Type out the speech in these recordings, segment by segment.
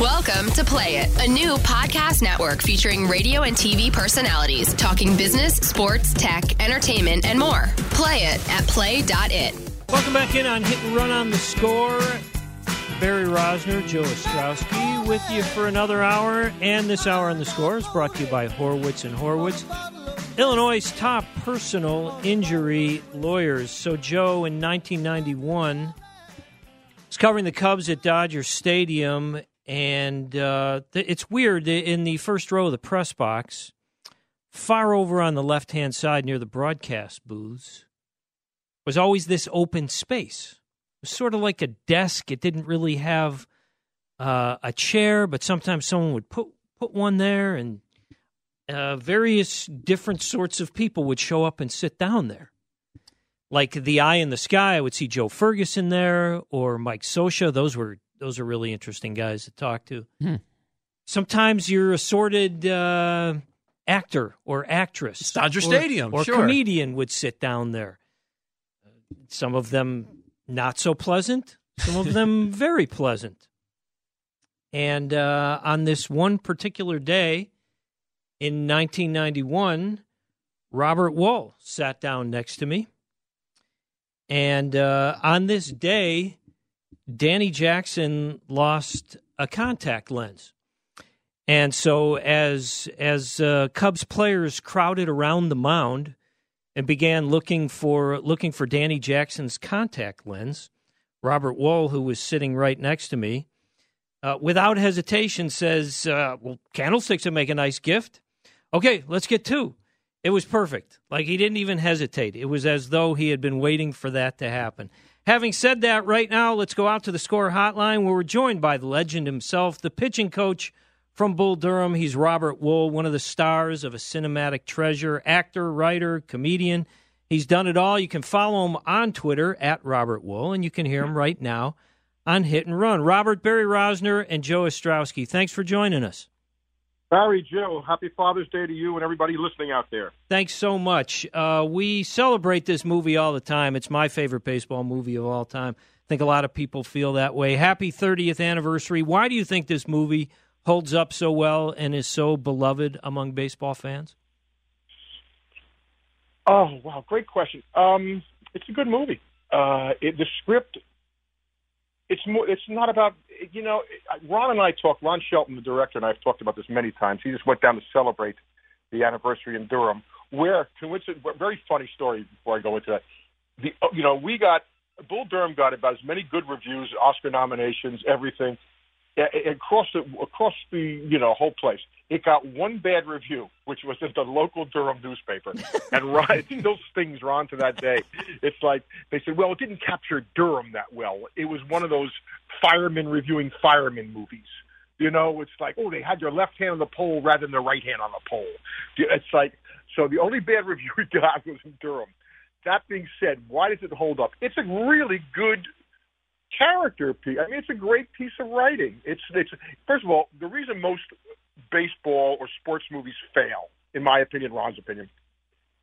Welcome to Play It, a new podcast network featuring radio and TV personalities talking business, sports, tech, entertainment, and more. Play it at play.it. Welcome back in on Hit and Run on the Score. Barry Rozner, Joe Ostrowski with you for another hour. And this hour on the Score is brought to you by Horwitz and Horwitz, Illinois' top personal injury lawyers. So, Joe, in 1991, was covering the Cubs at Dodger Stadium and uh, th- it's weird in the first row of the press box, far over on the left hand side near the broadcast booths, was always this open space. It was sort of like a desk. It didn't really have uh, a chair, but sometimes someone would put put one there, and uh, various different sorts of people would show up and sit down there. Like the eye in the sky, I would see Joe Ferguson there or Mike Scioscia. Those were those are really interesting guys to talk to. Hmm. Sometimes you're assorted uh, actor or actress. It's Dodger or, Stadium, Or sure. comedian would sit down there. Some of them not so pleasant, some of them very pleasant. And uh, on this one particular day in 1991, Robert Wuhl sat down next to me. And uh, on this day, Danny Jackson lost a contact lens. And so as as uh, Cubs players crowded around the mound and began looking for looking for Danny Jackson's contact lens, Robert Wuhl, who was sitting right next to me, uh, without hesitation says, uh, "Well, candlesticks would make a nice gift. Okay, let's get two. It was perfect. Like he didn't even hesitate. It was as though he had been waiting for that to happen. Having said that, right now, let's go out to the score hotline where we're joined by the legend himself, the pitching coach from Bull Durham. He's Robert Wuhl, one of the stars of a cinematic treasure, actor, writer, comedian. He's done it all. You can follow him on Twitter at Robert Wuhl, and you can hear him right now on Hit and Run. Robert, Barry Rozner, and Joe Ostrowski, thanks for joining us. Barry, Joe, happy Father's Day to you and everybody listening out there. Thanks so much. Uh, we celebrate this movie all the time. It's my favorite baseball movie of all time. I think a lot of people feel that way. Happy 30th anniversary. Why do you think this movie holds up so well and is so beloved among baseball fans? Oh, wow, great question. Um, it's a good movie. Uh, it, the script, it's more. It's not about you know. Ron and I talked. Ron Shelton, the director, and I've talked about this many times. He just went down to celebrate the anniversary in Durham. Where, coincident, very funny story. Before I go into that, the you know we got Bull Durham got about as many good reviews, Oscar nominations, everything across the across the you know whole place. It got one bad review, which was in the local Durham newspaper, and Ron, it still stings Ron to that day. It's like they said, well, it didn't capture Durham that well. It was one of those firemen reviewing firemen movies. You know, it's like, oh, they had their left hand on the pole rather than their right hand on the pole. It's like, so the only bad review we got was in Durham. That being said, why does it hold up? It's a really good character piece. I mean, it's a great piece of writing. It's it's first of all, the reason most baseball or sports movies fail, in my opinion, Ron's opinion,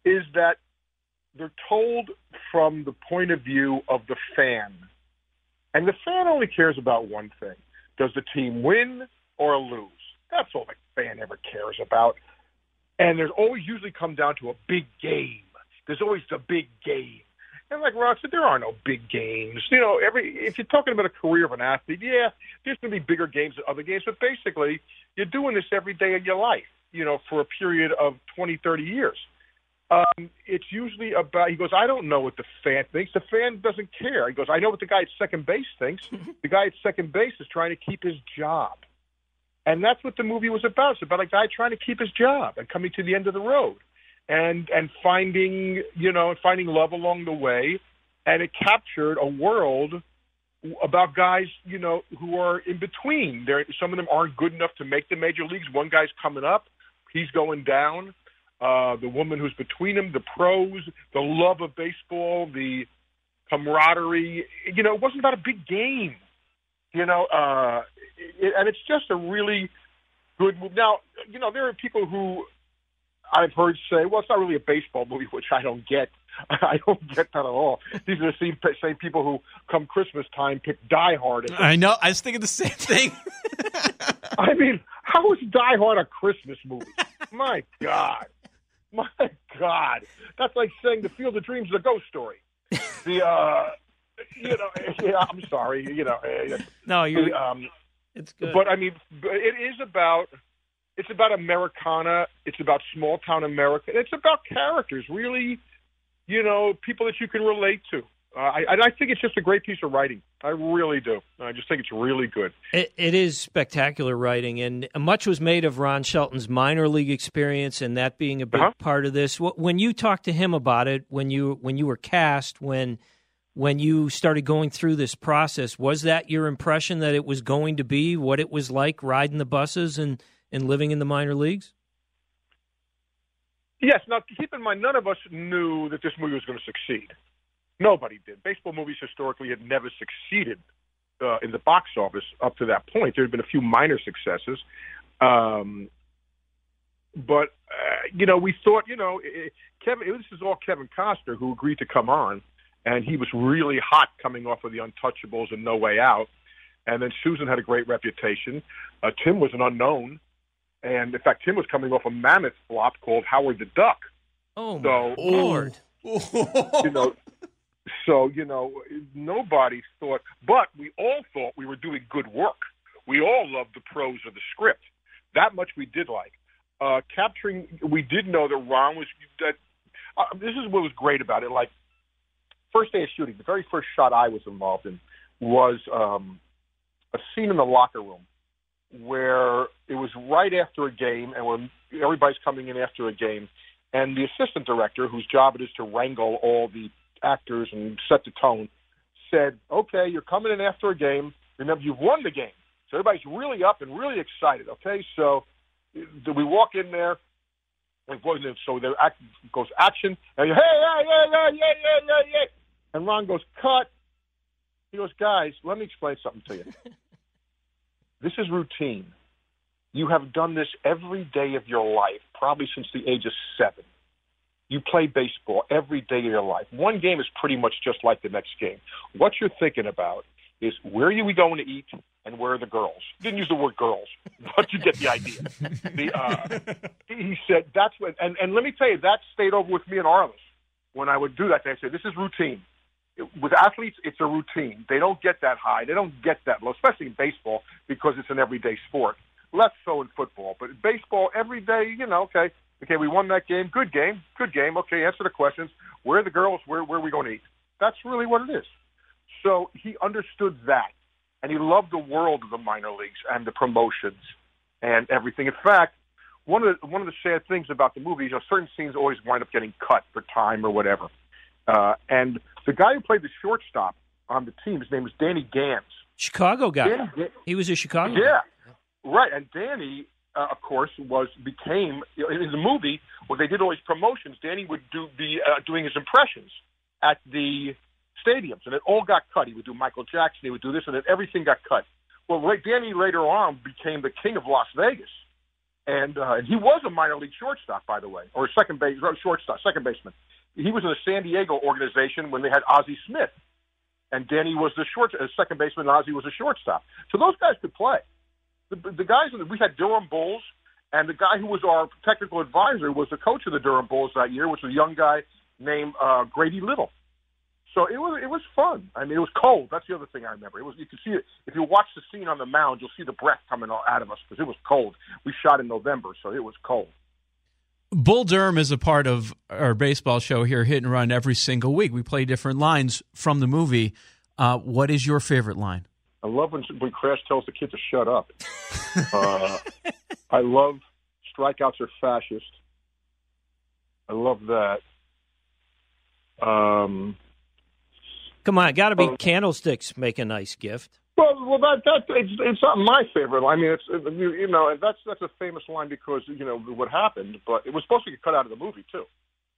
is that they're told from the point of view of the fan, and the fan only cares about one thing: does the team win or lose? That's all the fan ever cares about. And there's always usually come down to a big game. There's always the big game. And like Ron said, there are no big games. You know, every if you're talking about a career of an athlete, yeah, there's going to be bigger games than other games, but basically, you're doing this every day of your life. You know, for a period of 20, 30 years. Um, it's usually about. He goes, I don't know what the fan thinks. The fan doesn't care. He goes, I know what the guy at second base thinks. the guy at second base is trying to keep his job, and that's what the movie was about. It's about a guy trying to keep his job and coming to the end of the road and and finding you know finding love along the way, and it captured a world about guys you know who are in between. There, some of them aren't good enough to make the major leagues. One guy's coming up, he's going down. Uh, the woman who's between them, the pros, the love of baseball, the camaraderie. You know, it wasn't about a big game. You know, uh, it, and it's just a really good move. Now, you know, there are people who I've heard say, well, it's not really a baseball movie, which I don't get. I don't get that at all. These are the same, same people who, come Christmas time, pick Die Hard. I know. I was thinking the same thing. I mean, how is Die Hard a Christmas movie? My God. My God. That's like saying The Field of Dreams is a ghost story. The, uh, you know, yeah, I'm sorry, you know. No, you. Um, it's good. But I mean, it is about it's about Americana. It's about small town America. It's about characters, really, you know, people that you can relate to. Uh, I, I think it's just a great piece of writing. I really do. I just think it's really good. It, it is spectacular writing, and much was made of Ron Shelton's minor league experience, and that being a big uh-huh. part of this. When you talked to him about it, when you when you were cast, when when you started going through this process, was that your impression that it was going to be what it was like riding the buses and and living in the minor leagues? Yes. Now, keep in mind, none of us knew that this movie was going to succeed. Nobody did. Baseball movies historically had never succeeded uh, in the box office up to that point. There had been a few minor successes. Um, but, uh, you know, we thought, you know, it, Kevin, this is all Kevin Costner who agreed to come on, and he was really hot coming off of The Untouchables and No Way Out. And then Susan had a great reputation. Uh, Tim was an unknown. And in fact, Tim was coming off a mammoth flop called Howard the Duck. Oh, so, Lord. you know, so, you know, nobody thought, but we all thought we were doing good work. We all loved the prose of the script. That much we did like. Uh, capturing, we did know that Ron was, that, uh, this is what was great about it. Like, first day of shooting, the very first shot I was involved in was um, a scene in the locker room where it was right after a game, and when everybody's coming in after a game, and the assistant director, whose job it is to wrangle all the actors and set the tone, said, "Okay, you're coming in after a game. Remember, you've won the game, so everybody's really up and really excited. Okay, so do we walk in there?" So there goes action, and hey, yeah, yeah, yeah, yeah, yeah, yeah, yeah. And Ron goes, cut. He goes, guys, let me explain something to you. This is routine. You have done this every day of your life, probably since the age of seven. You play baseball every day of your life. One game is pretty much just like the next game. What you're thinking about is where are we going to eat and where are the girls? Didn't use the word girls, but you get the idea. The, uh, he said that's what, and, and let me tell you, that stayed over with me in Arliss. When I would do that, they said, this is routine with athletes, it's a routine. They don't get that high. They don't get that low, especially in baseball because it's an everyday sport. Less so in football, but in baseball, every day, you know, okay, okay, we won that game. Good game. Good game. Okay, answer the questions. Where are the girls? Where, where are we going to eat? That's really what it is. So he understood that, and he loved the world of the minor leagues and the promotions and everything. In fact, one of the, one of the sad things about the movie you know, certain scenes always wind up getting cut for time or whatever. Uh, and the guy who played the shortstop on the team, his name was Danny Gans. Chicago guy. Danny, he was a Chicago. Yeah, guy. right. And Danny, uh, of course, was became in the movie when they did all these promotions. Danny would do be uh, doing his impressions at the stadiums, and it all got cut. He would do Michael Jackson. He would do this, and then everything got cut. Well, Danny later on became the king of Las Vegas, and uh, he was a minor league shortstop, by the way, or second base shortstop, second baseman he was in the San Diego organization when they had Ozzie Smith, and Danny was the short uh, second baseman. and Ozzie was a shortstop. So those guys could play. The, the guys we had Durham Bulls, and the guy who was our technical advisor was the coach of the Durham Bulls that year, which was a young guy named uh, Grady Little. So it was it was fun. I mean, it was cold. That's the other thing I remember. It was you could see it if you watch the scene on the mound, you'll see the breath coming out of us because it was cold. We shot in November, so it was cold. Bull Durham is a part of our baseball show here, Hit and Run, every single week. We play different lines from the movie. Uh, what is your favorite line? I love when when Crash tells the kid to shut up. uh, I love strikeouts are fascist. I love that. Um, Come on, got to be Um, candlesticks make a nice gift. Well, well, that that it's, it's not my favorite. I mean, it's you you know, and that's that's a famous line because you know what happened, but it was supposed to get cut out of the movie too.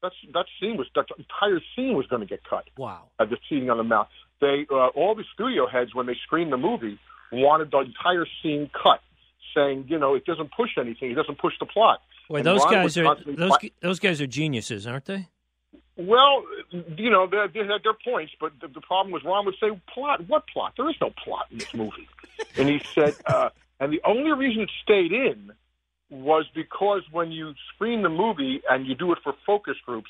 That's that scene was that entire scene was going to get cut. Wow. uh, the scene on the mount. They uh, all the studio heads when they screened the movie wanted the entire scene cut, saying you know it doesn't push anything, it doesn't push the plot. Boy, And those Ron guys are those fi- those guys are geniuses, aren't they? Well, you know they they had their points, but the, the problem was Ron would say plot. What plot? There is no plot in this movie, and he said, uh, and the only reason it stayed in was because when you screen the movie and you do it for focus groups,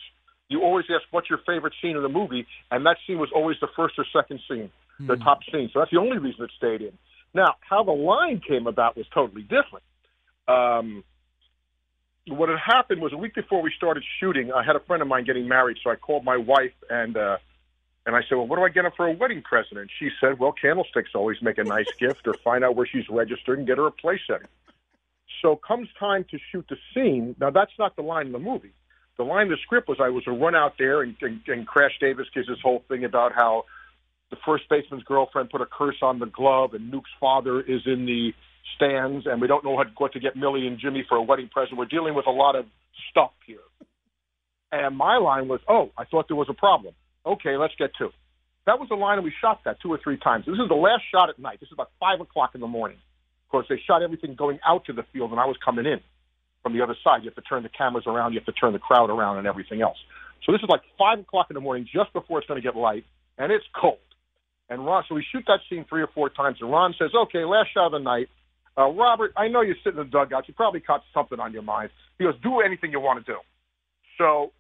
you always ask what's your favorite scene in the movie, and that scene was always the first or second scene, the top scene. So that's the only reason it stayed in. Now, how the line came about was totally different. Um, what had happened was a week before we started shooting, I had a friend of mine getting married, so I called my wife and uh, and I said, "Well, what do I get her for a wedding present?" And she said, "Well, candlesticks always make a nice gift, or find out where she's registered and get her a place setting." So comes time to shoot the scene. Now that's not the line in the movie. The line in the script was I was to run out there and, and, and Crash Davis gives this whole thing about how the first baseman's girlfriend put a curse on the glove, and Nuke's father is in the stands, and we don't know what, what to get Millie and Jimmy for a wedding present. We're dealing with a lot of stuff here. And my line was, "Oh, I thought there was a problem. Okay, let's get to." it." That was the line, and we shot that two or three times. This is the last shot at night. This is about five o'clock in the morning. Of course, they shot everything going out to the field, and I was coming in from the other side. You have to turn the cameras around, you have to turn the crowd around, and everything else. So this is like five o'clock in the morning, just before it's going to get light, and it's cold. And Ron, so we shoot that scene three or four times, and Ron says, "Okay, last shot of the night." Uh, Robert, I know you're sitting in the dugout. You probably caught something on your mind. He goes, "Do anything you want to do." So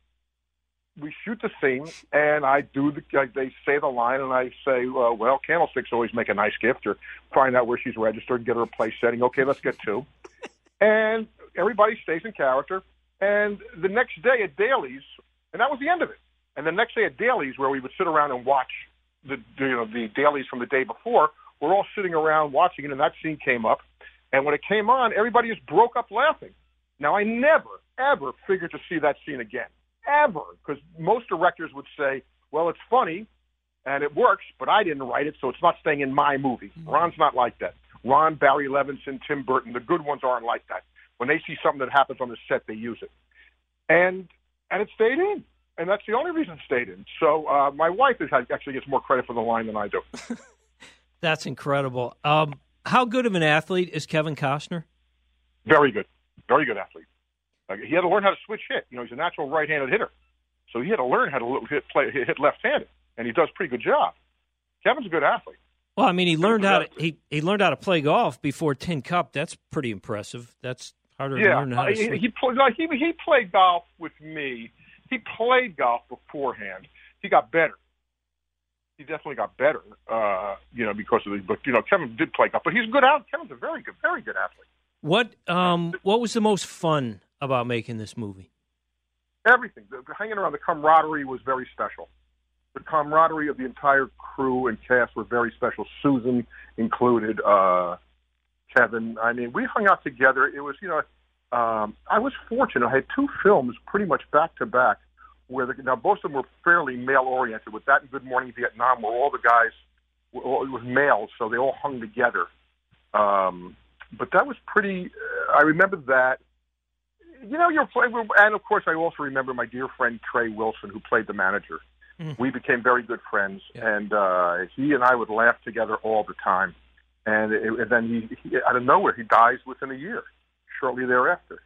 we shoot the scene, and I do the. They say the line, and I say, uh, "Well, candlesticks always make a nice gift, or find out where she's registered and get her a place setting." Okay, let's get two. And everybody stays in character. And the next day at dailies, and that was the end of it. And the next day at dailies, where we would sit around and watch the you know the dailies from the day before, we're all sitting around watching it, and that scene came up. And when it came on, everybody just broke up laughing. Now, I never, ever figured to see that scene again, ever, because most directors would say, "Well, it's funny, and it works, but I didn't write it, so it's not staying in my movie." Ron's not like that. Ron, Barry Levinson, Tim Burton, the good ones aren't like that. When they see something that happens on the set, they use it, and and it stayed in, and that's the only reason it stayed in. So uh, my wife is, actually gets more credit for the line than I do. That's incredible. Um, how good of an athlete is Kevin Costner? Very good, very good athlete. Like, he had to learn how to switch hit. You know, he's a natural right-handed hitter, so he had to learn how to hit play hit left-handed, and he does a pretty good job. Kevin's a good athlete. Well, I mean, he learned how to he, he learned how to play golf before Tin Cup. That's pretty impressive. That's harder to Yeah, learn how uh, to he, he played. No, he he played golf with me. He played golf beforehand. He got better. He definitely got better. Uh, you know, because of the. But you know, Kevin did play golf, but he's a good out. Kevin's a very good, very good athlete. What um what was the most fun about making this movie? Everything. The, the hanging around the camaraderie was very special. The camaraderie of the entire crew and cast were very special. Susan included. Uh, Kevin. I mean, we hung out together. It was, you know, um, I was fortunate. I had two films pretty much back to back where the, now both of them were fairly male oriented. With that and Good Morning Vietnam, where all the guys were, all- it was males, so they all hung together. Um, but that was pretty. Uh, I remember that. You know, you're playing, and of course, I also remember my dear friend Trey Wilson, who played the manager. Mhm. We became very good friends, Yeah. and uh, he and I would laugh together all the time. And, it, and then he, he, out of nowhere, he dies within a year, shortly thereafter.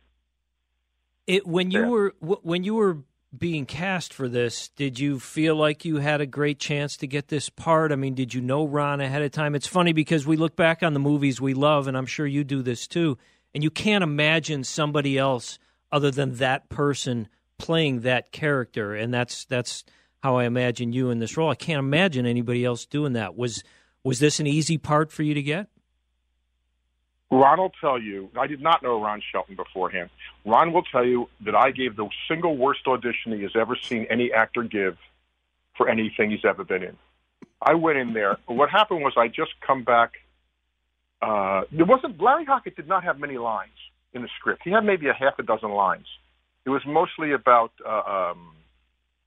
It when you Yeah. were when you were being cast for this, did you feel like you had a great chance to get this part? I mean, did you know Ron ahead of time? It's funny because we look back on the movies we love, and I'm sure you do this too, and you can't imagine somebody else other than that person playing that character, and that's that's how I imagine you in this role. I can't imagine anybody else doing that. Was was this an easy part for you to get? Ron will tell you, I did not know Ron Shelton beforehand. Ron will tell you that I gave the single worst audition he has ever seen any actor give for anything he's ever been in. I went in there. What happened was I just come back. Uh, there wasn't Larry Hockett did not have many lines in the script. He had maybe a half a dozen lines. It was mostly about. Uh, um,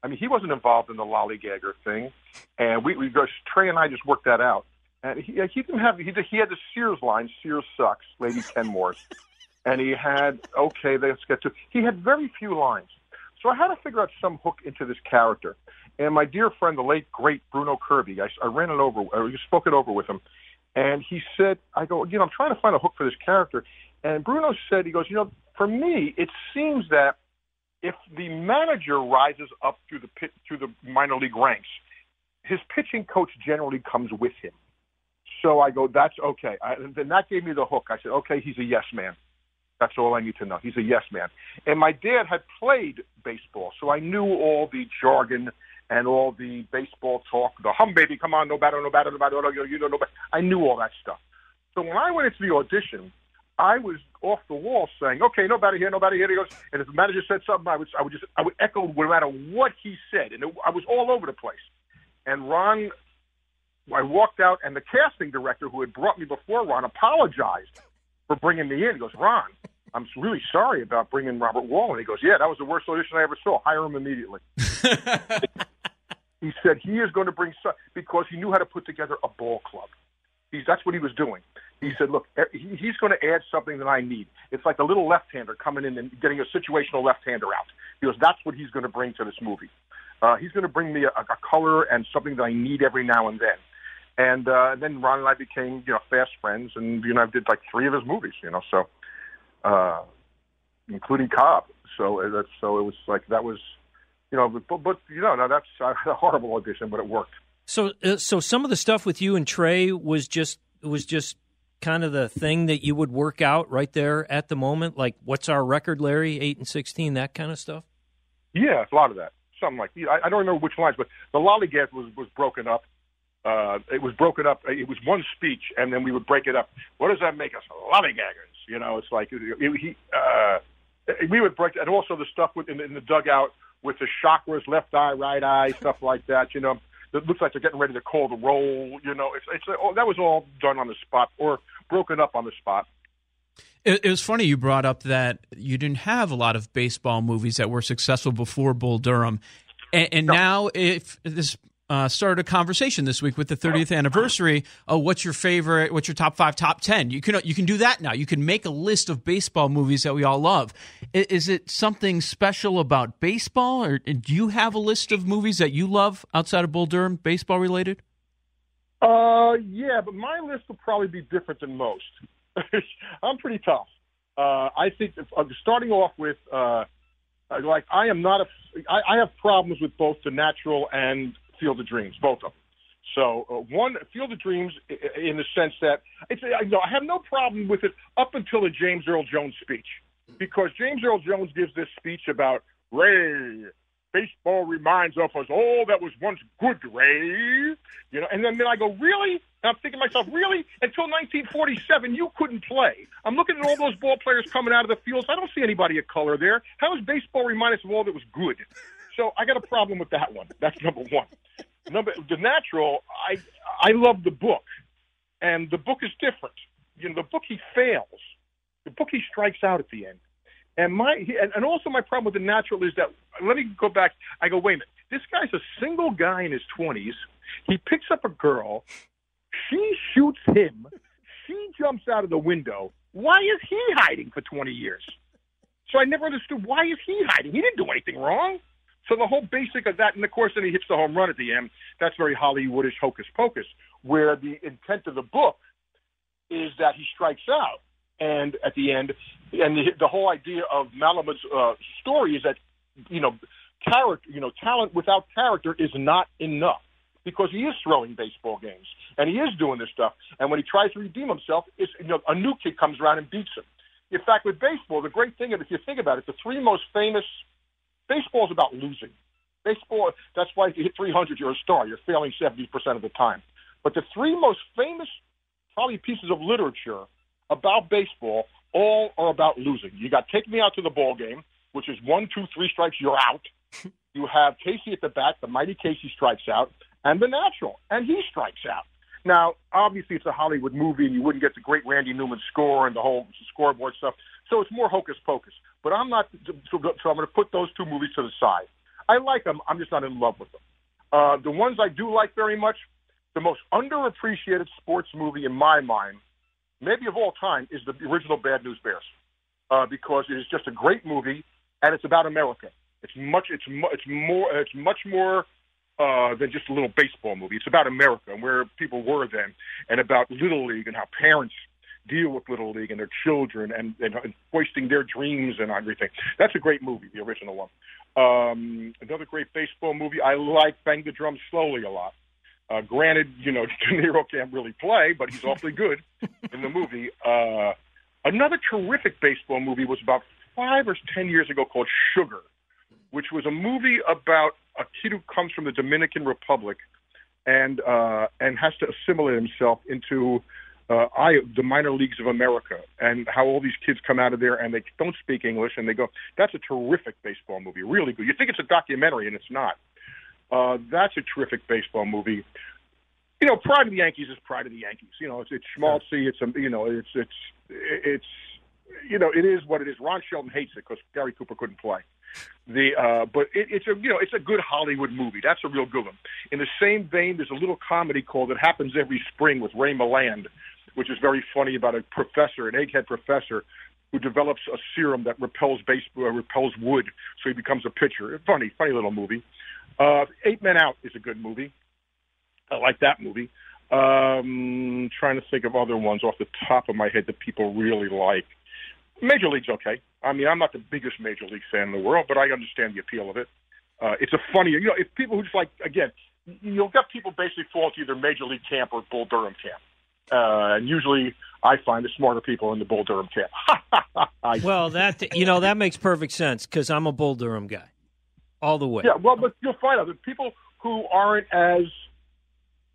I mean, he wasn't involved in the lollygagger thing, and we, we go. Trey and I just worked that out. And he, he didn't have he, he had the Sears line. Sears sucks, Lady Kenmore's, and he had okay. Let's get to. He had very few lines, so I had to figure out some hook into this character. And my dear friend, the late great Bruno Kirby, I, I ran it over. I spoke it over with him, and he said, "I go, you know, I'm trying to find a hook for this character." And Bruno said, "He goes, you know, for me, it seems that if the manager rises up through the pit, through the minor league ranks, his pitching coach generally comes with him." So I go, "That's okay." I, then that gave me the hook. I said, "Okay, he's a yes man." That's all I need to know. He's a yes man. And my dad had played baseball, so I knew all the jargon and all the baseball talk, the hum baby, come on, no batter, no batter, no batter, no, you know, no batter. I knew all that stuff. So when I went into the audition, I was off the wall saying, "Okay, nobody here, nobody here." He goes, and if the manager said something, I would, I would just, I would echo no matter what he said, and it, I was all over the place. And Ron, I walked out, and the casting director who had brought me before Ron apologized for bringing me in. He goes, "Ron, I'm really sorry about bringing Robert Wuhl." And he goes, "Yeah, that was the worst audition I ever saw. Hire him immediately." he said he is going to bring because he knew how to put together a ball club. He's, that's what he was doing. He said, "Look, he, he's going to add something that I need. It's like a little left-hander coming in and getting a situational left-hander out." He goes, "That's what he's going to bring to this movie. Uh, he's going to bring me a, a color and something that I need every now and then." And uh, then Ron and I became, you know, fast friends, and you know, I did like three of his movies, you know, so uh, including Cobb. So uh, that's so it was like that was you know, but, but you know, now that's a horrible audition, but it worked. So, uh, so some of the stuff with you and Trey was just was just kind of the thing that you would work out right there at the moment. Like, what's our record, Larry? Eight and sixteen, that kind of stuff. Yeah, a lot of that. Something like I, I don't remember which lines, but the lollygag was was broken up. Uh, it was broken up. It was one speech, and then we would break it up. What does that make us? Lollygaggers. You know, it's like it, it, he. Uh, we would break, and also the stuff with, in, in the dugout with the chakras, left eye, right eye, stuff like that. You know, it looks like they're getting ready to call the roll. You know, it's it's oh, that was all done on the spot or broken up on the spot. It, it, was funny you brought up that you didn't have a lot of baseball movies that were successful before Bull Durham, and, and no. now if this uh, started a conversation this week with the 30th anniversary. Oh, what's your favorite? What's your top five, top ten? You can you can do that now. You can make a list of baseball movies that we all love. Is it something special about baseball, or do you have a list of movies that you love outside of Bull Durham, baseball related? Uh, yeah, but my list will probably be different than most. I'm pretty tough. Uh, I think if, uh, starting off with uh, like I am not a I, I have problems with both the natural and Field of Dreams, both of them. So uh, one Field of Dreams, in the sense that it's, I, know, I have no problem with it up until the James Earl Jones speech, because James Earl Jones gives this speech about Ray. Baseball reminds of us all that was once good, Ray. You know, and then, then I go, really? And I'm thinking to myself, really? Until 1947, you couldn't play. I'm looking at all those ball players coming out of the fields. I don't see anybody of color there. How does baseball remind us of all that was good? So I got a problem with that one. That's number one. Number the natural. I I love the book, and the book is different. You know, the book he fails. The book he strikes out at the end. And my and, also my problem with the natural is that let me go back. I go wait a minute. This guy's a single guy in his twenties. He picks up a girl. She shoots him. She jumps out of the window. Why is he hiding for twenty years? So I never understood why is he hiding. He didn't do anything wrong. So the whole basic of that, and of course, then he hits the home run at the end. That's very Hollywoodish hocus pocus, where the intent of the book is that he strikes out, and at the end, and the, the whole idea of Malamud's uh, story is that you know, character, you know, talent without character is not enough because he is throwing baseball games and he is doing this stuff. And when he tries to redeem himself, it's, you know, a new kid comes around and beats him. In fact, with baseball, the great thing, if you think about it, the three most famous Baseball is about losing. Baseball, that's why if you hit 300, you're a star. You're failing 70% of the time. But the three most famous, probably pieces of literature about baseball, all are about losing. You got Take Me Out to the Ball Game, which is one, two, three strikes, you're out. you have Casey at the bat, the mighty Casey strikes out, and the natural, and he strikes out. Now, obviously, it's a Hollywood movie, and you wouldn't get the great Randy Newman score and the whole scoreboard stuff. So it's more hocus pocus. But I'm not. So, so I'm going to put those two movies to the side. I like them. I'm just not in love with them. Uh, the ones I do like very much, the most underappreciated sports movie in my mind, maybe of all time, is the original Bad News Bears, uh, because it is just a great movie, and it's about America. It's much. It's mu- it's more. It's much more uh, than just a little baseball movie. It's about America and where people were then, and about Little League and how parents deal with Little League and their children and, and, and hoisting their dreams and everything. That's a great movie, the original one. Um, another great baseball movie. I like Bang the Drum Slowly a lot. Uh, granted, you know, De Niro can't really play, but he's awfully good in the movie. Uh, another terrific baseball movie was about five or ten years ago called Sugar, which was a movie about a kid who comes from the Dominican Republic and uh, and has to assimilate himself into uh, I, the minor leagues of America, and how all these kids come out of there and they don't speak English, and they go. That's a terrific baseball movie, really good. You think it's a documentary, and it's not. Uh, that's a terrific baseball movie. You know, Pride of the Yankees is Pride of the Yankees. You know, it's it's schmaltzy. It's a you know, it's it's it's you know, it is what it is. Ron Shelton hates it because Gary Cooper couldn't play. The uh, but it, it's a you know it's a good Hollywood movie. That's a real good one. In the same vein, there's a little comedy called "It Happens Every Spring" with Ray Milland, which is very funny about a professor, an egghead professor, who develops a serum that repels base uh, repels wood, so he becomes a pitcher. Funny, funny little movie. Uh, Eight Men Out is a good movie. I like that movie. Um, trying to think of other ones off the top of my head that people really like. Major League's okay. I mean, I'm not the biggest Major League fan in the world, but I understand the appeal of it. Uh, it's a funny, you know, if people who just like, again, you'll get people basically fall to either Major League camp or Bull Durham camp. Uh, and usually I find the smarter people in the Bull Durham camp. well, that, you know, that makes perfect sense because I'm a Bull Durham guy all the way. Yeah, well, but you'll find out that people who aren't as,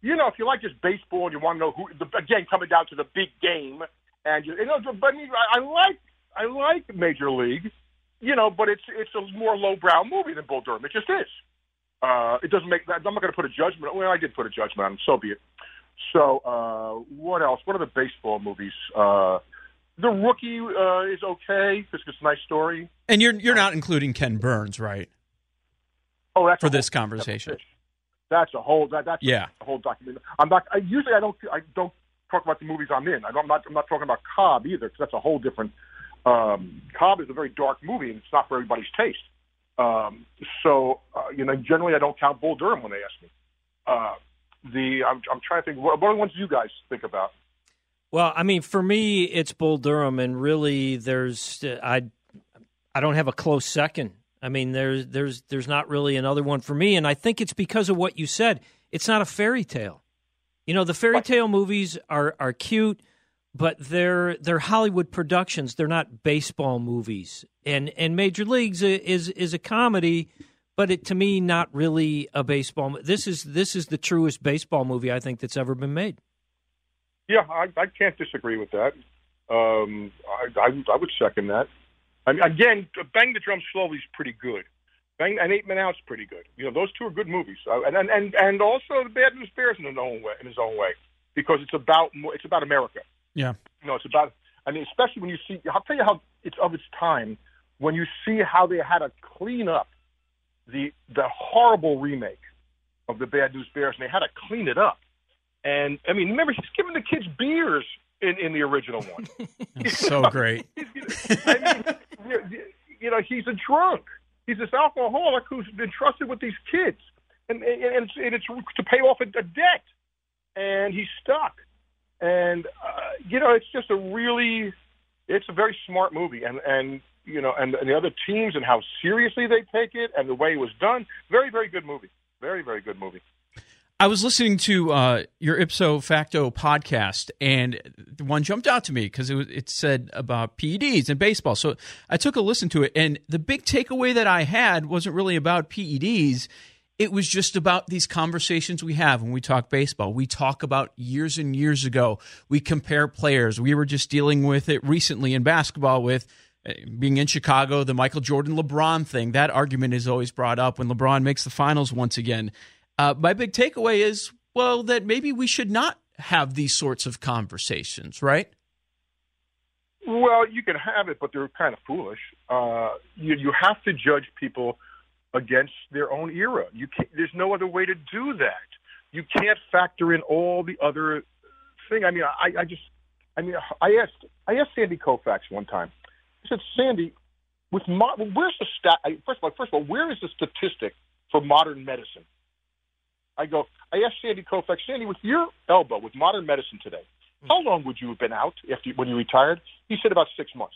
you know, if you like just baseball and you want to know who, the, again, coming down to the big game, and you, you know, but I, I, like I like Major League, you know, but it's it's a more lowbrow movie than Bull Durham. It just is. Uh, it doesn't make. That I'm not going to put a judgment. Well, I did put a judgment on him. So be it. So uh, what else? What are the baseball movies? Uh, the Rookie uh, is okay because it's a nice story. And you're you're not including Ken Burns, right? Oh, that's for this conversation. That's a whole. That, that's yeah. a whole document. I'm not. I, usually, I don't. I don't talk about the movies I'm in. I am not. I'm not talking about Cobb either because that's a whole different. Um, Cobb is a very dark movie and it's not for everybody's taste. Um, so uh, you know, generally, I don't count Bull Durham when they ask me. Uh, the I'm, I'm trying to think. What, what are the ones you guys think about? Well, I mean, for me, it's Bull Durham, and really, there's uh, I I don't have a close second. I mean, there's there's there's not really another one for me, and I think it's because of what you said. It's not a fairy tale. You know, the fairy tale movies are are cute, but they're they're Hollywood productions. They're not baseball movies. And and Major Leagues is is a comedy, but it to me not really a baseball. This is this is the truest baseball movie I think that's ever been made. Yeah, I, I can't disagree with that. Um, I, I I would second that. I mean, again, Bang the Drum Slowly is pretty good. Bang and Eight Men Out's pretty good. You know, those two are good movies. Uh, and and and also the Bad News Bears in his own way, in his own way, because it's about it's about America. Yeah. You know, it's about. I mean, especially when you see. I'll tell you how it's of its time when you see how they had to clean up the the horrible remake of the Bad News Bears, and they had to clean it up. And I mean, remember he's giving the kids beers in, in the original one. so great. I mean, you know, he's a drunk. He's this alcoholic who's been trusted with these kids, and and it's, and it's to pay off a, a debt, and he's stuck. And uh, you know, it's just a really, it's a very smart movie, and and you know, and, and the other teams and how seriously they take it, and the way it was done. Very, very good movie. Very, very good movie. I was listening to uh, your ipso facto podcast, and one jumped out to me because it, it said about PEDs and baseball. So I took a listen to it, and the big takeaway that I had wasn't really about PEDs. It was just about these conversations we have when we talk baseball. We talk about years and years ago. We compare players. We were just dealing with it recently in basketball with being in Chicago, the Michael Jordan LeBron thing. That argument is always brought up when LeBron makes the finals once again. Uh, my big takeaway is, well, that maybe we should not have these sorts of conversations, right? Well, you can have it, but they're kind of foolish. Uh, you you have to judge people against their own era. You can't, there's no other way to do that. You can't factor in all the other thing. I mean, I, I just, I mean, I asked I asked Sandy Koufax one time. Said, Sandy, with mo- where's the stat? First of all, first of all, where is the statistic for modern medicine? I go, I asked Sandy Koufax, Sandy, with your elbow, with modern medicine today, hmm. how long would you have been out after when you retired? He said about six months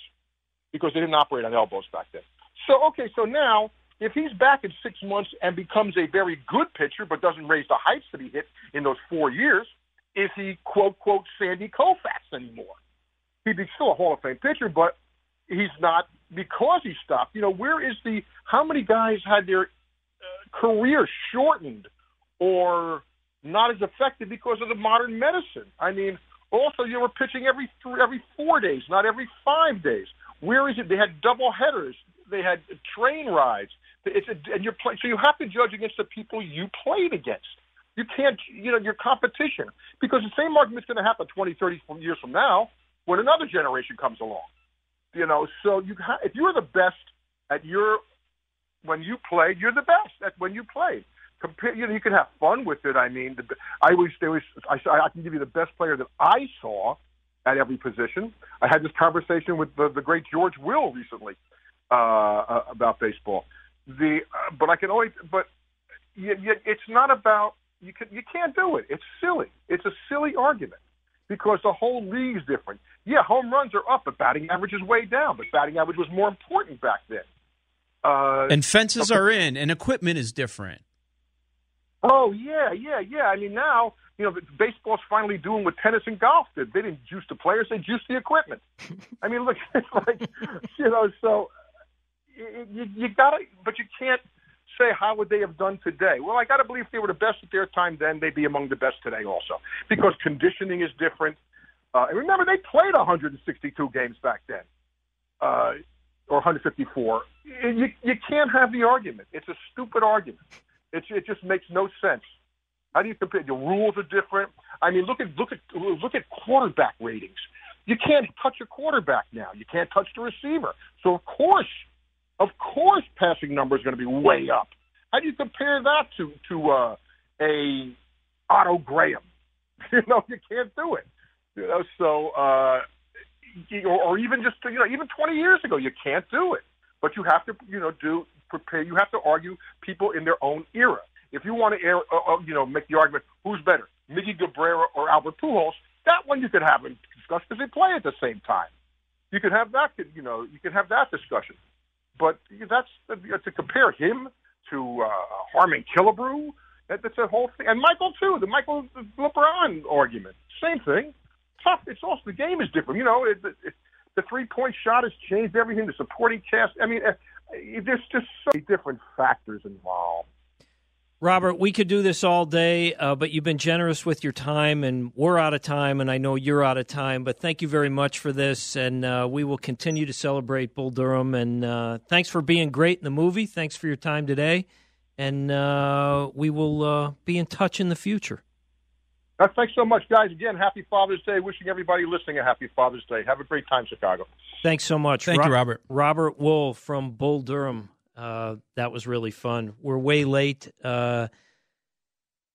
because they didn't operate on elbows back then. So okay, so now if he's back in six months and becomes a very good pitcher but doesn't raise the heights that he hit in those four years, is he quote quote Sandy Koufax anymore? He'd be still a Hall of Fame pitcher, but he's not because he stopped. You know, where is the? How many guys had their uh, career shortened or not as effective because of the modern medicine. I mean, also you were pitching every three, every four days, not every five days. Where is it? They had double headers. They had train rides. It's a, and you're play, so you have to judge against the people you played against. You can't, you know, your competition because the same argument's going to happen 20, 30 years from now when another generation comes along. You know, so you if you're the best at your when you played, you're the best at when you played compare. You know, you can have fun with it. I mean, the, I always, there was, I, I can give you the best player that I saw at every position. I had this conversation with the, the great George Will recently uh, uh, about baseball. The, uh, but I can always, but you, you, it's not about you can you can't do it. It's silly. It's a silly argument because the whole league's different. Yeah, home runs are up, but batting average is way down. But batting average was more important back then. Uh, and fences okay. are in, and equipment is different. Oh yeah, yeah, yeah. I mean now, you know, baseball's finally doing what tennis and golf did. They didn't juice the players; they juiced the equipment. I mean, look, it's like you know, so you, you got to, but you can't say how would they have done today. Well, I got to believe if they were the best at their time then, they'd be among the best today also, because conditioning is different. Uh, and remember, they played 162 games back then, uh, or 154. You, you can't have the argument. It's a stupid argument. It, it just makes no sense. How do you compare? The rules are different. I mean, look at look at look at quarterback ratings. You can't touch a quarterback now. You can't touch the receiver. So of course, of course, passing number is going to be way up. How do you compare that to to uh, a Otto Graham? You know, you can't do it. You know, so uh, or, or even just you know even 20 years ago, you can't do it. But you have to you know do prepare. You have to argue people in their own era. If you want to, air, uh, uh, you know, make the argument, who's better, Miggy Cabrera or Albert Pujols? That one you could have and discuss because they play at the same time. You could have that, you know, you could have that discussion. But that's to compare him to uh, Harmon Killebrew. That, that's a whole thing. And Michael too, the Michael LeBron argument, same thing. Tough. It's also the game is different. You know, it, it, the three point shot has changed everything. The supporting cast. I mean, there's just so many different factors involved. Robert, we could do this all day, uh, but you've been generous with your time, and we're out of time, and I know you're out of time. But thank you very much for this, and uh, we will continue to celebrate Bull Durham. And uh, thanks for being great in the movie. Thanks for your time today, and uh, we will uh, be in touch in the future. Uh, thanks so much, guys. Again, happy Father's Day. Wishing everybody listening a happy Father's Day. Have a great time, Chicago. Thanks so much. Thank Ro- you, Robert. Robert Wuhl from Bull Durham. Uh, that was really fun. We're way late. Uh,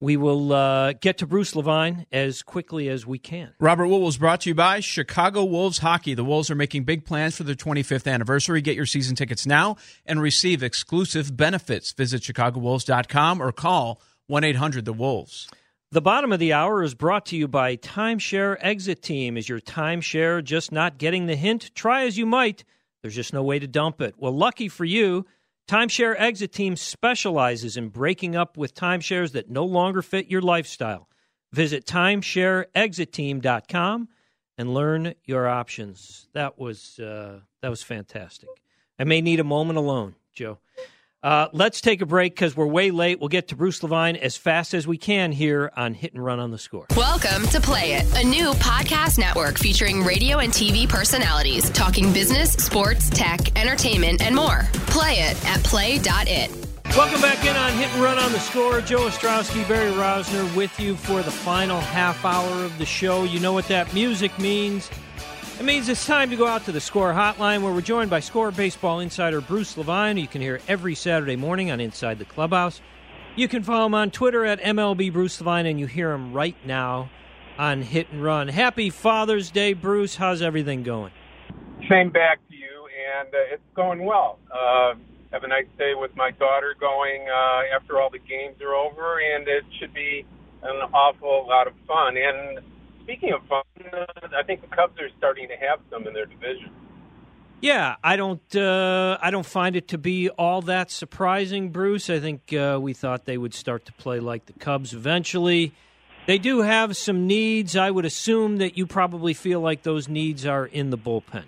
we will uh, get to Bruce Levine as quickly as we can. Robert Wuhl was brought to you by Chicago Wolves Hockey. The Wolves are making big plans for their 25th anniversary. Get your season tickets now and receive exclusive benefits. Visit ChicagoWolves.com or call 1 800 The Wolves. The bottom of the hour is brought to you by Timeshare Exit Team. Is your timeshare just not getting the hint? Try as you might, there's just no way to dump it. Well, lucky for you, Timeshare Exit Team specializes in breaking up with timeshares that no longer fit your lifestyle. Visit timeshareexitteam.com and learn your options. That was uh, that was fantastic. I may need a moment alone, Joe. Uh, let's take a break because we're way late. We'll get to Bruce Levine as fast as we can here on Hit and Run on the Score. Welcome to Play It, a new podcast network featuring radio and TV personalities talking business, sports, tech, entertainment, and more. Play it at play.it. Welcome back in on Hit and Run on the Score. Joe Ostrowski, Barry Rozner with you for the final half hour of the show. You know what that music means. It means it's time to go out to the Score Hotline, where we're joined by Score Baseball insider Bruce Levine, you can hear every Saturday morning on Inside the Clubhouse. You can follow him on Twitter at MLB Bruce Levine, and you hear him right now on Hit and Run. Happy Father's Day, Bruce. How's everything going? Same back to you, and uh, it's going well. Uh, have a nice day with my daughter going uh, after all the games are over, and it should be an awful lot of fun. And speaking of fun, I think the Cubs are starting to have some in their division. Yeah, I don't. Uh, I don't find it to be all that surprising, Bruce. I think uh, we thought they would start to play like the Cubs eventually. They do have some needs. I would assume that you probably feel like those needs are in the bullpen.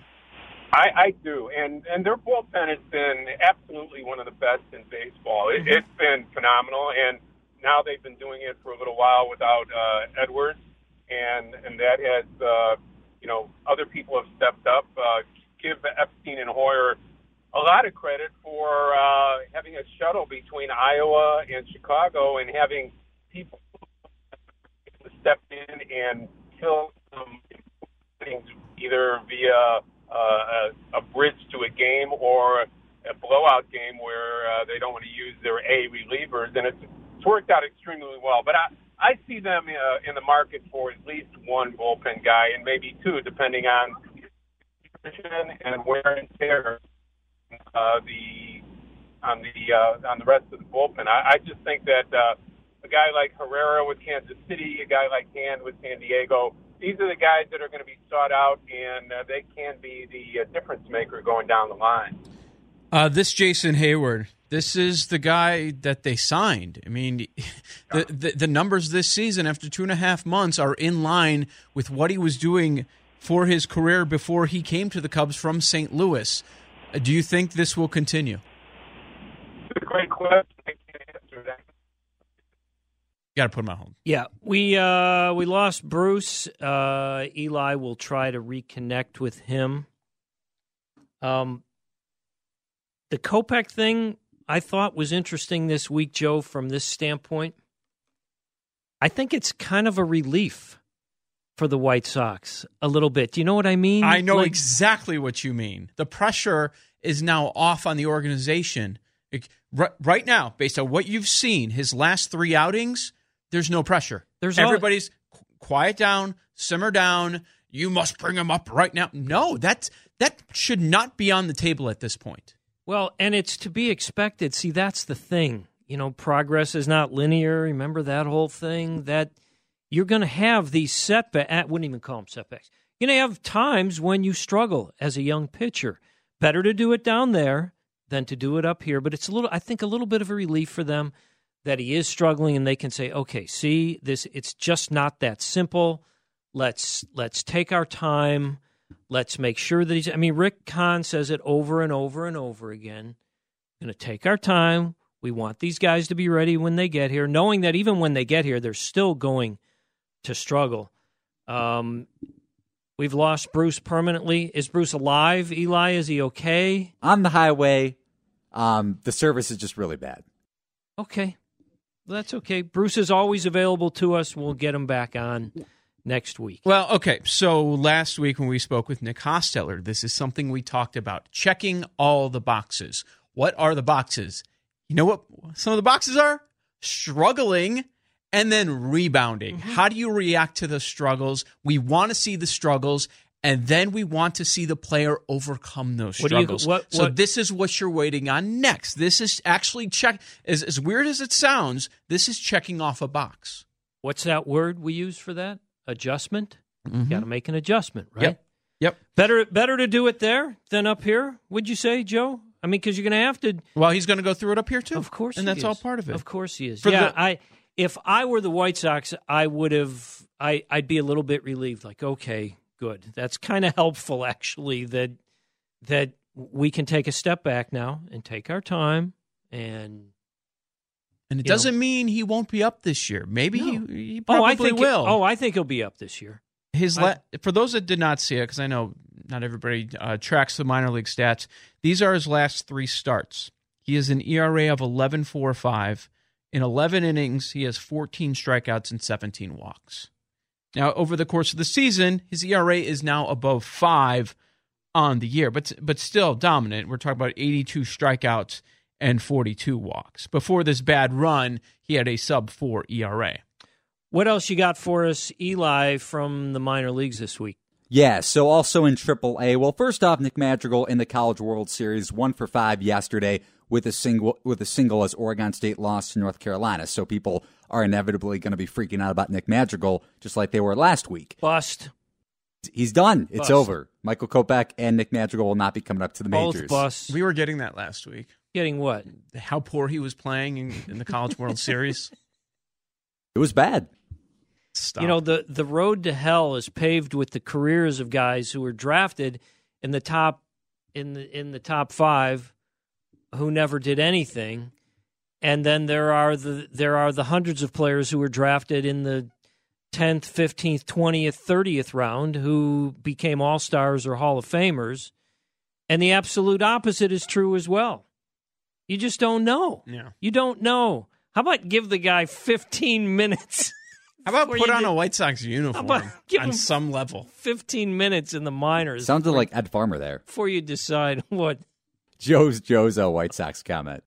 I, I do, and and their bullpen has been absolutely one of the best in baseball. It, it's been phenomenal, and now they've been doing it for a little while without uh, Edwards and and that has uh, you know other people have stepped up. Uh, give Epstein and Hoyer a lot of credit for uh, having a shuttle between Iowa and Chicago and having people step in and kill some things either via uh, a, a bridge to a game or a blowout game where uh, they don't want to use their A relievers, and it's, it's worked out extremely well. But I, I see them uh, in the market for at least one bullpen guy and maybe two, depending on position and wear and tear uh, the on the uh, on the rest of the bullpen. I, I just think that uh, a guy like Herrera with Kansas City, a guy like Hand with San Diego, these are the guys that are going to be sought out, and uh, they can be the uh, difference maker going down the line. Uh, this Jason Heyward, this is the guy that they signed. I mean, the, the, the numbers this season after two and a half months are in line with what he was doing for his career before he came to the Cubs from St. Louis. Uh, do you think this will continue? It's a great question. I can't answer that. Got to put him on hold. Yeah, we uh, we lost Bruce. Uh, Eli will try to reconnect with him. Um, the Kopech thing I thought was interesting this week, Joe, from this standpoint. I think it's kind of a relief for the White Sox a little bit. Do you know what I mean? I know Like- exactly what you mean. The pressure is now off on the organization. Right, right now, based on what you've seen, his last three outings, there's no pressure. There's everybody's qu- quiet down, simmer down. You must bring him up right now. No, that's that should not be on the table at this point. Well, and it's to be expected. See, that's the thing. You know, progress is not linear. Remember that whole thing that you're going to have these setbacks. I eh, wouldn't even call them setbacks. You're going to have times when you struggle as a young pitcher. Better to do it down there than to do it up here. But it's a little, I think, a little bit of a relief for them that he is struggling, and they can say, "Okay, see, this. It's just not that simple. Let's let's take our time." Let's make sure that he's. I mean, Rick Hahn says it over and over and over again. Going to take our time. We want these guys to be ready when they get here, knowing that even when they get here, they're still going to struggle. Um, we've lost Bruce permanently. Is Bruce alive? Eli, is he okay? on the highway, um, the service is just really bad. Okay, that's okay. Bruce is always available to us. We'll get him back on next week. Well, okay. So last week when we spoke with Nick Hostetler, this is something we talked about checking all the boxes. What are the boxes? You know what some of the boxes are? Struggling and then rebounding. Mm-hmm. How do you react to the struggles? We want to see the struggles. And then we want to see the player overcome those What do you- struggles. what- so what- this is what you're waiting on next. This is actually check. As, as weird as it sounds, this is checking off a box. What's that word we use for that? Adjustment. Mm-hmm. Got to make an adjustment, right? Yep. Yep. Better better to do it there than up here. Would you say, Joe? I mean, because you're going to have to. Well, he's going to go through it up here too. Of course, and that's all part of it. Of course, he is. For yeah, the- I. If I were the White Sox, I would have. I I'd be a little bit relieved. Like, okay, good. That's kind of helpful, actually. That that we can take a step back now and take our time and. And it you doesn't mean he won't be up this year. Maybe No. he, he Oh, probably I think. will. Oh, I think he'll be up this year. his I- la- for those that did not see it, because I know not everybody uh, tracks the minor league stats. These are his last three starts. He has an ERA of 11.45. In 11 innings, he has 14 strikeouts and 17 walks. Now, over the course of the season, his ERA is now above five on the year, but but still dominant. We're talking about 82 strikeouts and 42 walks. Before this bad run, he had a sub four E ERA. What else you got for us, Eli, from the minor leagues this week? Yeah, so also in Triple A. Well, first off, Nick Madrigal in the College World Series, one for five yesterday with a single with a single as Oregon State lost to North Carolina. So people are inevitably going to be freaking out about Nick Madrigal, just like they were last week. Bust. He's done. It's Bust. over. Michael Kopech and Nick Madrigal will not be coming up to the majors. Both majors. busts. We were getting that last week. Getting what? how poor he was playing in, in the College World Series. It was bad. Stop. You know, the, the road to hell is paved with the careers of guys who were drafted in the top in the in the top five who never did anything. And then there are the there are the hundreds of players who were drafted in the tenth, fifteenth, twentieth, thirtieth round who became all stars or Hall of Famers. And the absolute opposite is true as well. You just don't know. yeah. You don't know. How about give the guy fifteen minutes? How about put on get- a White Sox uniform about give on him- some level? 15 minutes in the minors Sounded like Ed Farmer there. before you decide what. Joe's Joe's a White Sox comment.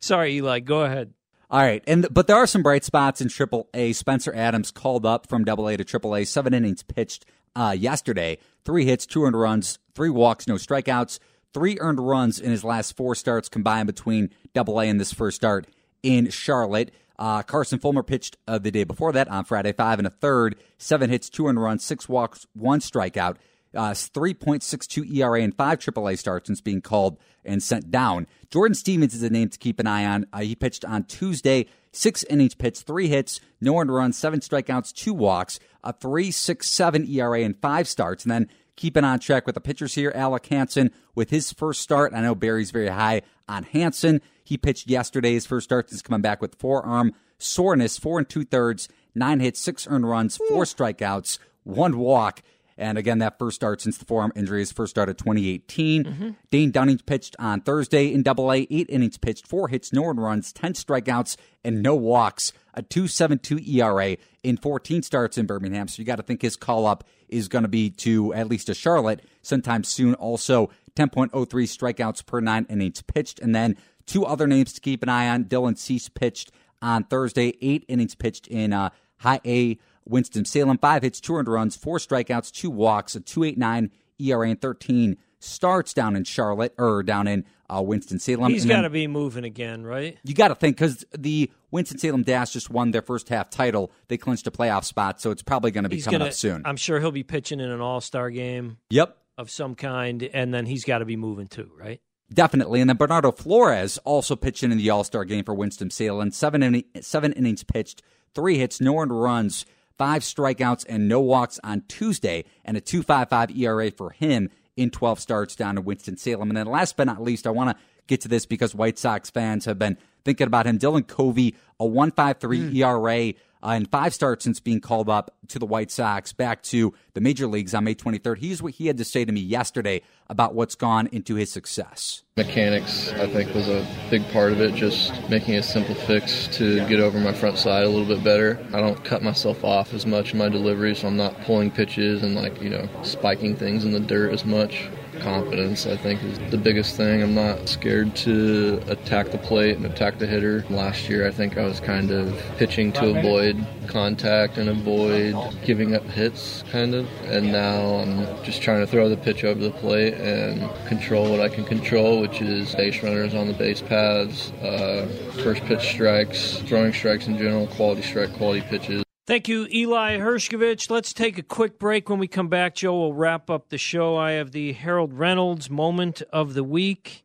Sorry, Eli, go ahead. All right, and but there are some bright spots in Triple A. Spencer Adams called up from Double A to Triple A, seven innings pitched uh, yesterday, three hits, two earned runs, three walks, no strikeouts, three earned runs in his last four starts combined between Double A and this first start in Charlotte. Uh, Carson Fulmer pitched uh, the day before that on Friday, five and a third, seven hits, two earned runs, six walks, one strikeout. Uh, 3.62 ERA and five AAA starts since being called and sent down. Jordan Stevens is a name to keep an eye on. Uh, he pitched on Tuesday, six innings pitched, three hits, no earned runs, seven strikeouts, two walks, a 3.67 ERA and five starts. And then keep an eye on track with the pitchers here. Alec Hansen with his first start. I know Barry's very high on Hansen. He pitched yesterday's first start. He's coming back with forearm soreness, four and two thirds, nine hits, six earned runs, four strikeouts, one walk. And again, that first start since the forearm injury, his first start of 2018. Dane Dunning pitched on Thursday in Double A, eight innings pitched, four hits, no runs, 10 strikeouts, and no walks. A 2.72 ERA in 14 starts in Birmingham. So you got to think his call up is going to be to at least a Charlotte sometime soon. Also, 10.03 strikeouts per nine innings pitched. And then two other names to keep an eye on. Dylan Cease pitched on Thursday, eight innings pitched in uh, high A Winston-Salem, five hits, two earned runs, four strikeouts, two walks, a 2.89 ERA, and 13 starts down in Charlotte or down in uh, Winston-Salem. He's got to be moving again, right? You got to think because the Winston-Salem Dash just won their first half title. They clinched a playoff spot, so it's probably going to be He's coming gonna. up soon. I'm sure he'll be pitching in an All Star game yep. of some kind, and then he's got to be moving too, right? Definitely. And then Bernardo Flores also pitching in the All Star game for Winston-Salem. Seven, inning, seven innings pitched, three hits, no earned runs, five strikeouts, and no walks on Tuesday, and a 2.55 ERA for him in 12 starts down in Winston-Salem. And then last but not least, I want to get to this because White Sox fans have been thinking about him. Dylan Covey, a 1.53 ERA. Uh, in five starts since being called up to the White Sox back to the major leagues on May 23rd. Here's what he had to say to me yesterday about what's gone into his success. Mechanics, I think, was a big part of it. Just making a simple fix to get over my front side a little bit better. I don't cut myself off as much in my delivery, so I'm not pulling pitches and like you know spiking things in the dirt as much. Confidence, I think, is the biggest thing. I'm not scared to attack the plate and attack the hitter. Last year, I think I was kind of pitching to avoid contact and avoid giving up hits, kind of. And now I'm just trying to throw the pitch over the plate and control what I can control, which is base runners on the base paths, uh, first pitch strikes, throwing strikes in general, quality strike, quality pitches. Thank you, Eli Hershkovich. Let's take a quick break. When we come back, Joe will wrap up the show. I have the Harold Reynolds moment of the week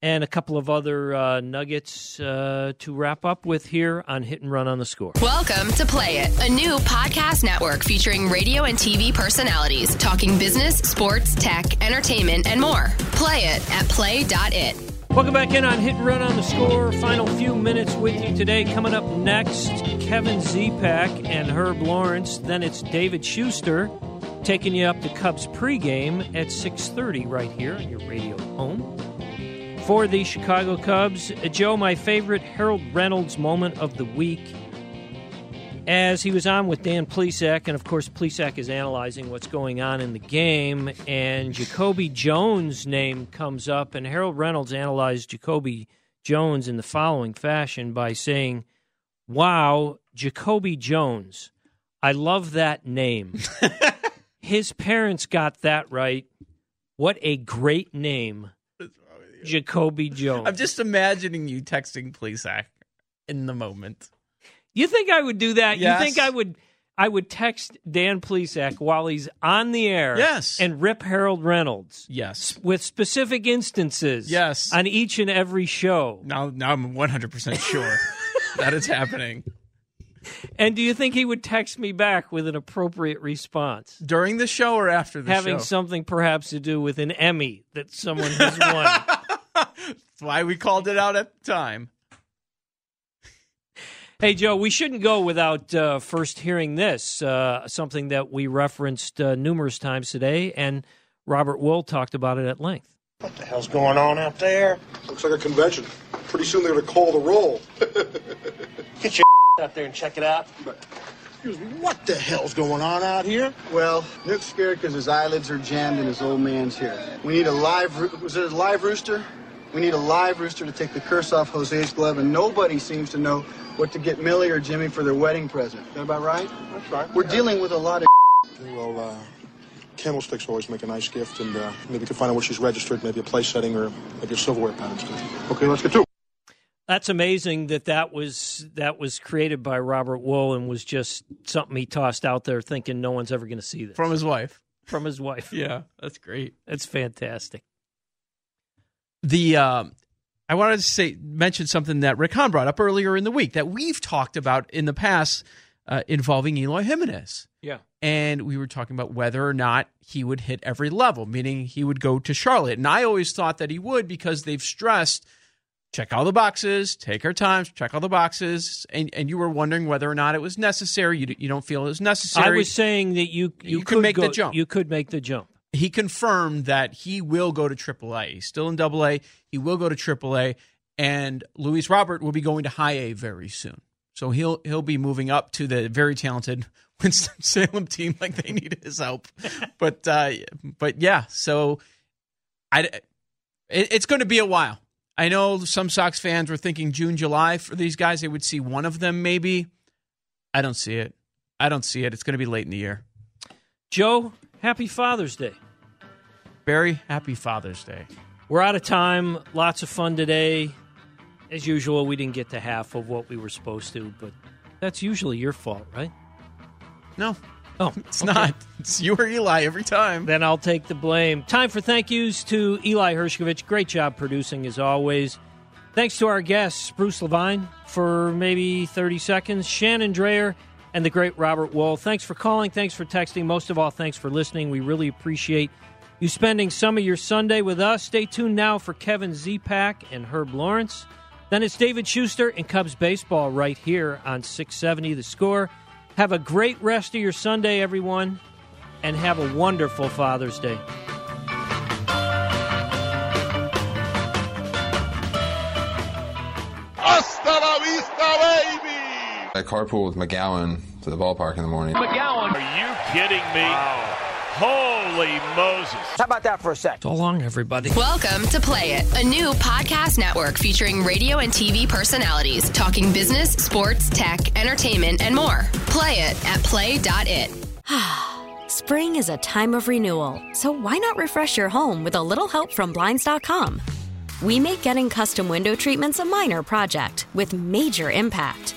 and a couple of other uh, nuggets uh, to wrap up with here on Hit and Run on the Score. Welcome to Play It, a new podcast network featuring radio and TV personalities talking business, sports, tech, entertainment, and more. Play it at play.it. Welcome back in on Hit and Run on the Score. Final few minutes with you today. Coming up next, Kevin Zipak and Herb Lawrence. Then it's David Schuster taking you up to Cubs pregame at 6.30 right here on your radio home. For the Chicago Cubs, uh, Joe, my favorite Harold Reynolds moment of the week as he was on with Dan Plesac, and of course, Plesac is analyzing what's going on in the game, and Jacoby Jones' name comes up, and Harold Reynolds analyzed Jacoby Jones in the following fashion by saying, Wow, Jacoby Jones. I love that name. His parents got that right. What a great name, Jacoby Jones. I'm just imagining you texting Plesac in the moment. You think I would do that? Yes. You think I would I would text Dan Plesac while he's on the air Yes. and rip Harold Reynolds Yes. with specific instances Yes. on each and every show. Now, now I'm 100% sure that is happening. And do you think he would text me back with an appropriate response? During the show or after the Having show? something perhaps to do with an Emmy that someone has won. That's why we called it out at the time. Hey, Joe, we shouldn't go without uh, first hearing this, uh, something that we referenced uh, numerous times today, and Robert Wuhl talked about it at length. What the hell's going on out there? Looks like a convention. Pretty soon they're going to call the roll. Get your out there and check it out. Excuse me, what the hell's going on out here? Well, Nuke's scared because his eyelids are jammed and his old man's here. We need a live, roo- was it a live rooster? We need a live rooster to take the curse off Jose's glove, and nobody seems to know what to get Millie or Jimmy for their wedding present. Is that about right? That's right. We're dealing with a lot of. Well, uh, candlesticks always make a nice gift, and uh, maybe we can find out where she's registered, maybe a place setting or maybe a silverware pattern. Okay, let's get to it. That's amazing that that was that was created by Robert Wuhl and was just something he tossed out there, thinking no one's ever going to see this From his wife. from his wife. Yeah, that's great. That's fantastic. The um, I wanted to say mention something that Rick Hahn brought up earlier in the week that we've talked about in the past uh, involving Eloy Jimenez. Yeah. and we were talking about whether or not he would hit every level, meaning he would go to Charlotte. And I always thought that he would because they've stressed check all the boxes, take our time, check all the boxes, and and you were wondering whether or not it was necessary. You you don't feel it was necessary. I was saying that you you, You could make the jump. You could make the jump. He confirmed that he will go to AAA. He's still in AA. He will go to AAA, and Luis Robert will be going to High A very soon. So he'll he'll be moving up to the very talented Winston Salem team. Like they need his help, but uh, but yeah. So I it, it's going to be a while. I know some Sox fans were thinking June July for these guys. They would see one of them maybe. I don't see it. I don't see it. It's going to be late in the year. Joe, happy Father's Day. Barry, happy Father's Day. We're out of time. Lots of fun today. As usual, we didn't get to half of what we were supposed to, but that's usually your fault, right? No, Oh, it's okay. not. It's you or Eli every time. Then I'll take the blame. Time for thank yous to Eli Hershkovich. Great job producing as always. Thanks to our guests, Bruce Levine for maybe 30 seconds, Shannon Drayer, and the great Robert Wuhl. Thanks for calling. Thanks for texting. Most of all, thanks for listening. We really appreciate you spending some of your Sunday with us. Stay tuned now for Kevin Zipak and Herb Lawrence. Then it's David Schuster and Cubs baseball right here on 670 The Score. Have a great rest of your Sunday, everyone, and have a wonderful Father's Day. I carpool with McGowan to the ballpark in the morning. McGowan. Are you kidding me? Holy Moses. How about that for a sec? So long, everybody. Welcome to Play It, a new podcast network featuring radio and TV personalities talking business, sports, tech, entertainment, and more. Play it at play.it. Spring is a time of renewal, so why not refresh your home with a little help from Blinds.com? We make getting custom window treatments a minor project with major impact.